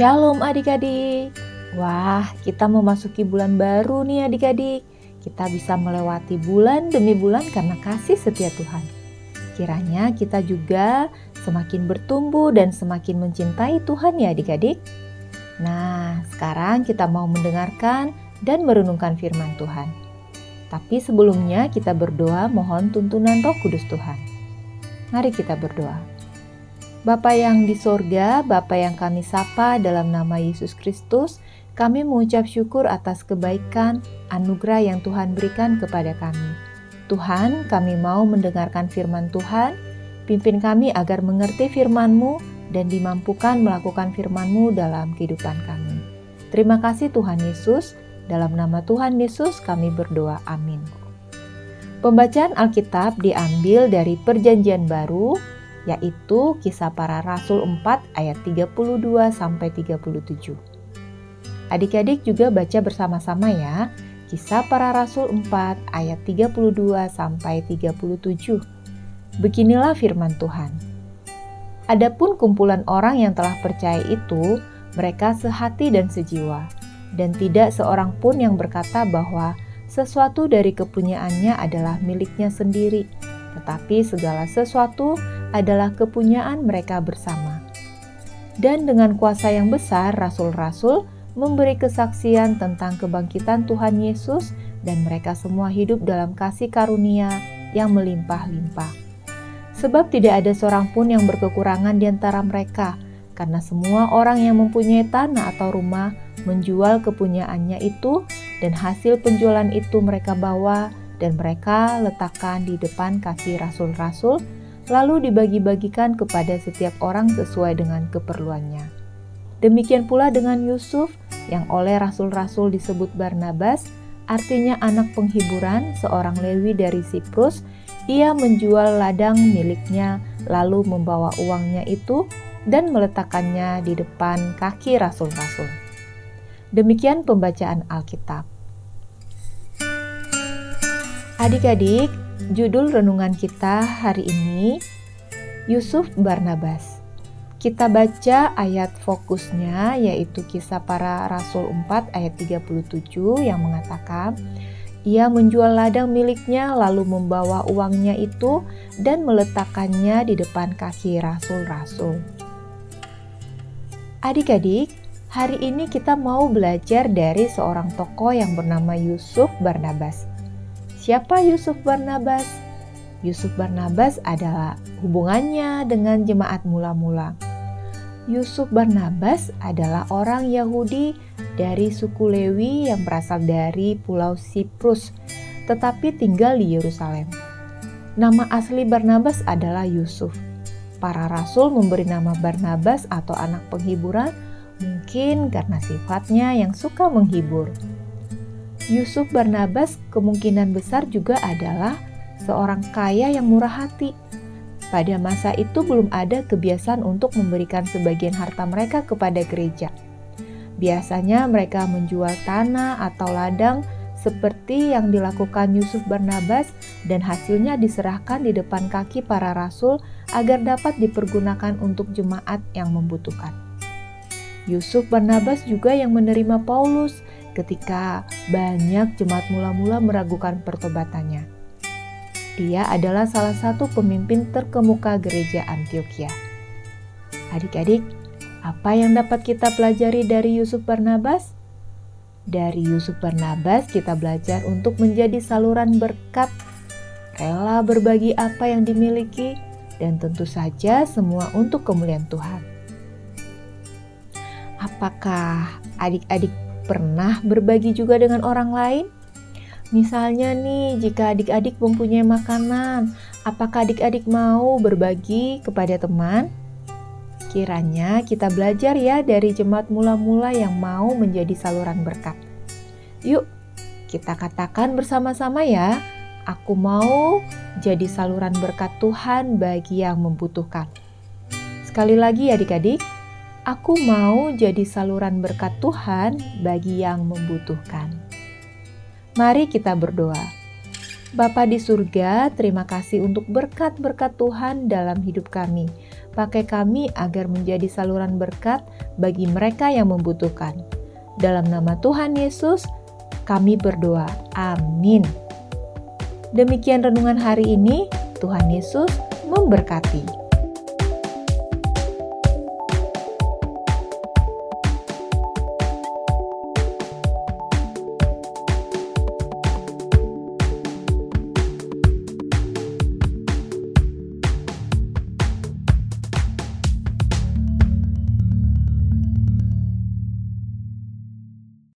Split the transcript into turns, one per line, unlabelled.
Shalom adik-adik. Wah, kita memasuki bulan baru nih adik-adik. Kita bisa melewati bulan demi bulan karena kasih setia Tuhan. Kiranya kita juga semakin bertumbuh dan semakin mencintai Tuhan ya adik-adik. Nah, sekarang kita mau mendengarkan dan merenungkan firman Tuhan. Tapi sebelumnya kita berdoa mohon tuntunan roh kudus Tuhan. Mari kita berdoa. Bapa yang di sorga, Bapa yang kami sapa dalam nama Yesus Kristus, kami mengucap syukur atas kebaikan, anugerah yang Tuhan berikan kepada kami. Tuhan, kami mau mendengarkan firman Tuhan, pimpin kami agar mengerti firman-Mu dan dimampukan melakukan firman-Mu dalam kehidupan kami. Terima kasih Tuhan Yesus, dalam nama Tuhan Yesus kami berdoa, amin. Pembacaan Alkitab diambil dari Perjanjian Baru yaitu Kisah Para Rasul 4 ayat 32 sampai 37. Adik-adik juga baca bersama-sama ya. Kisah Para Rasul 4 ayat 32 sampai 37. Beginilah firman Tuhan. Adapun kumpulan orang yang telah percaya itu, mereka sehati dan sejiwa, dan tidak seorang pun yang berkata bahwa sesuatu dari kepunyaannya adalah miliknya sendiri, tetapi segala sesuatu adalah kepunyaan mereka bersama. Dan dengan kuasa yang besar, rasul-rasul memberi kesaksian tentang kebangkitan Tuhan Yesus, dan mereka semua hidup dalam kasih karunia yang melimpah-limpah. Sebab tidak ada seorang pun yang berkekurangan di antara mereka, karena semua orang yang mempunyai tanah atau rumah menjual kepunyaannya itu, dan hasil penjualan itu mereka bawa dan mereka letakkan di depan kaki rasul-rasul lalu dibagi-bagikan kepada setiap orang sesuai dengan keperluannya. Demikian pula dengan Yusuf yang oleh rasul-rasul disebut Barnabas, artinya anak penghiburan, seorang Lewi dari Siprus, ia menjual ladang miliknya lalu membawa uangnya itu dan meletakkannya di depan kaki rasul-rasul. Demikian pembacaan Alkitab. Adik-adik, Judul renungan kita hari ini Yusuf Barnabas. Kita baca ayat fokusnya yaitu kisah para rasul 4 ayat 37 yang mengatakan ia menjual ladang miliknya lalu membawa uangnya itu dan meletakkannya di depan kaki rasul-rasul. Adik-adik, hari ini kita mau belajar dari seorang tokoh yang bernama Yusuf Barnabas. Siapa Yusuf Barnabas? Yusuf Barnabas adalah hubungannya dengan jemaat mula-mula. Yusuf Barnabas adalah orang Yahudi dari suku Lewi yang berasal dari Pulau Siprus, tetapi tinggal di Yerusalem. Nama asli Barnabas adalah Yusuf. Para rasul memberi nama Barnabas atau anak penghiburan mungkin karena sifatnya yang suka menghibur. Yusuf Barnabas kemungkinan besar juga adalah seorang kaya yang murah hati. Pada masa itu belum ada kebiasaan untuk memberikan sebagian harta mereka kepada gereja. Biasanya mereka menjual tanah atau ladang seperti yang dilakukan Yusuf Barnabas dan hasilnya diserahkan di depan kaki para rasul agar dapat dipergunakan untuk jemaat yang membutuhkan. Yusuf Barnabas juga yang menerima Paulus ketika banyak jemaat mula-mula meragukan pertobatannya. Dia adalah salah satu pemimpin terkemuka gereja Antioquia. Adik-adik, apa yang dapat kita pelajari dari Yusuf Barnabas? Dari Yusuf Barnabas kita belajar untuk menjadi saluran berkat, rela berbagi apa yang dimiliki, dan tentu saja semua untuk kemuliaan Tuhan. Apakah adik-adik pernah berbagi juga dengan orang lain? Misalnya nih, jika adik-adik mempunyai makanan, apakah adik-adik mau berbagi kepada teman? Kiranya kita belajar ya dari jemaat mula-mula yang mau menjadi saluran berkat. Yuk, kita katakan bersama-sama ya, aku mau jadi saluran berkat Tuhan bagi yang membutuhkan. Sekali lagi adik-adik, Aku mau jadi saluran berkat Tuhan bagi yang membutuhkan. Mari kita berdoa. Bapa di surga, terima kasih untuk berkat-berkat Tuhan dalam hidup kami. Pakai kami agar menjadi saluran berkat bagi mereka yang membutuhkan. Dalam nama Tuhan Yesus, kami berdoa. Amin. Demikian renungan hari ini. Tuhan Yesus memberkati.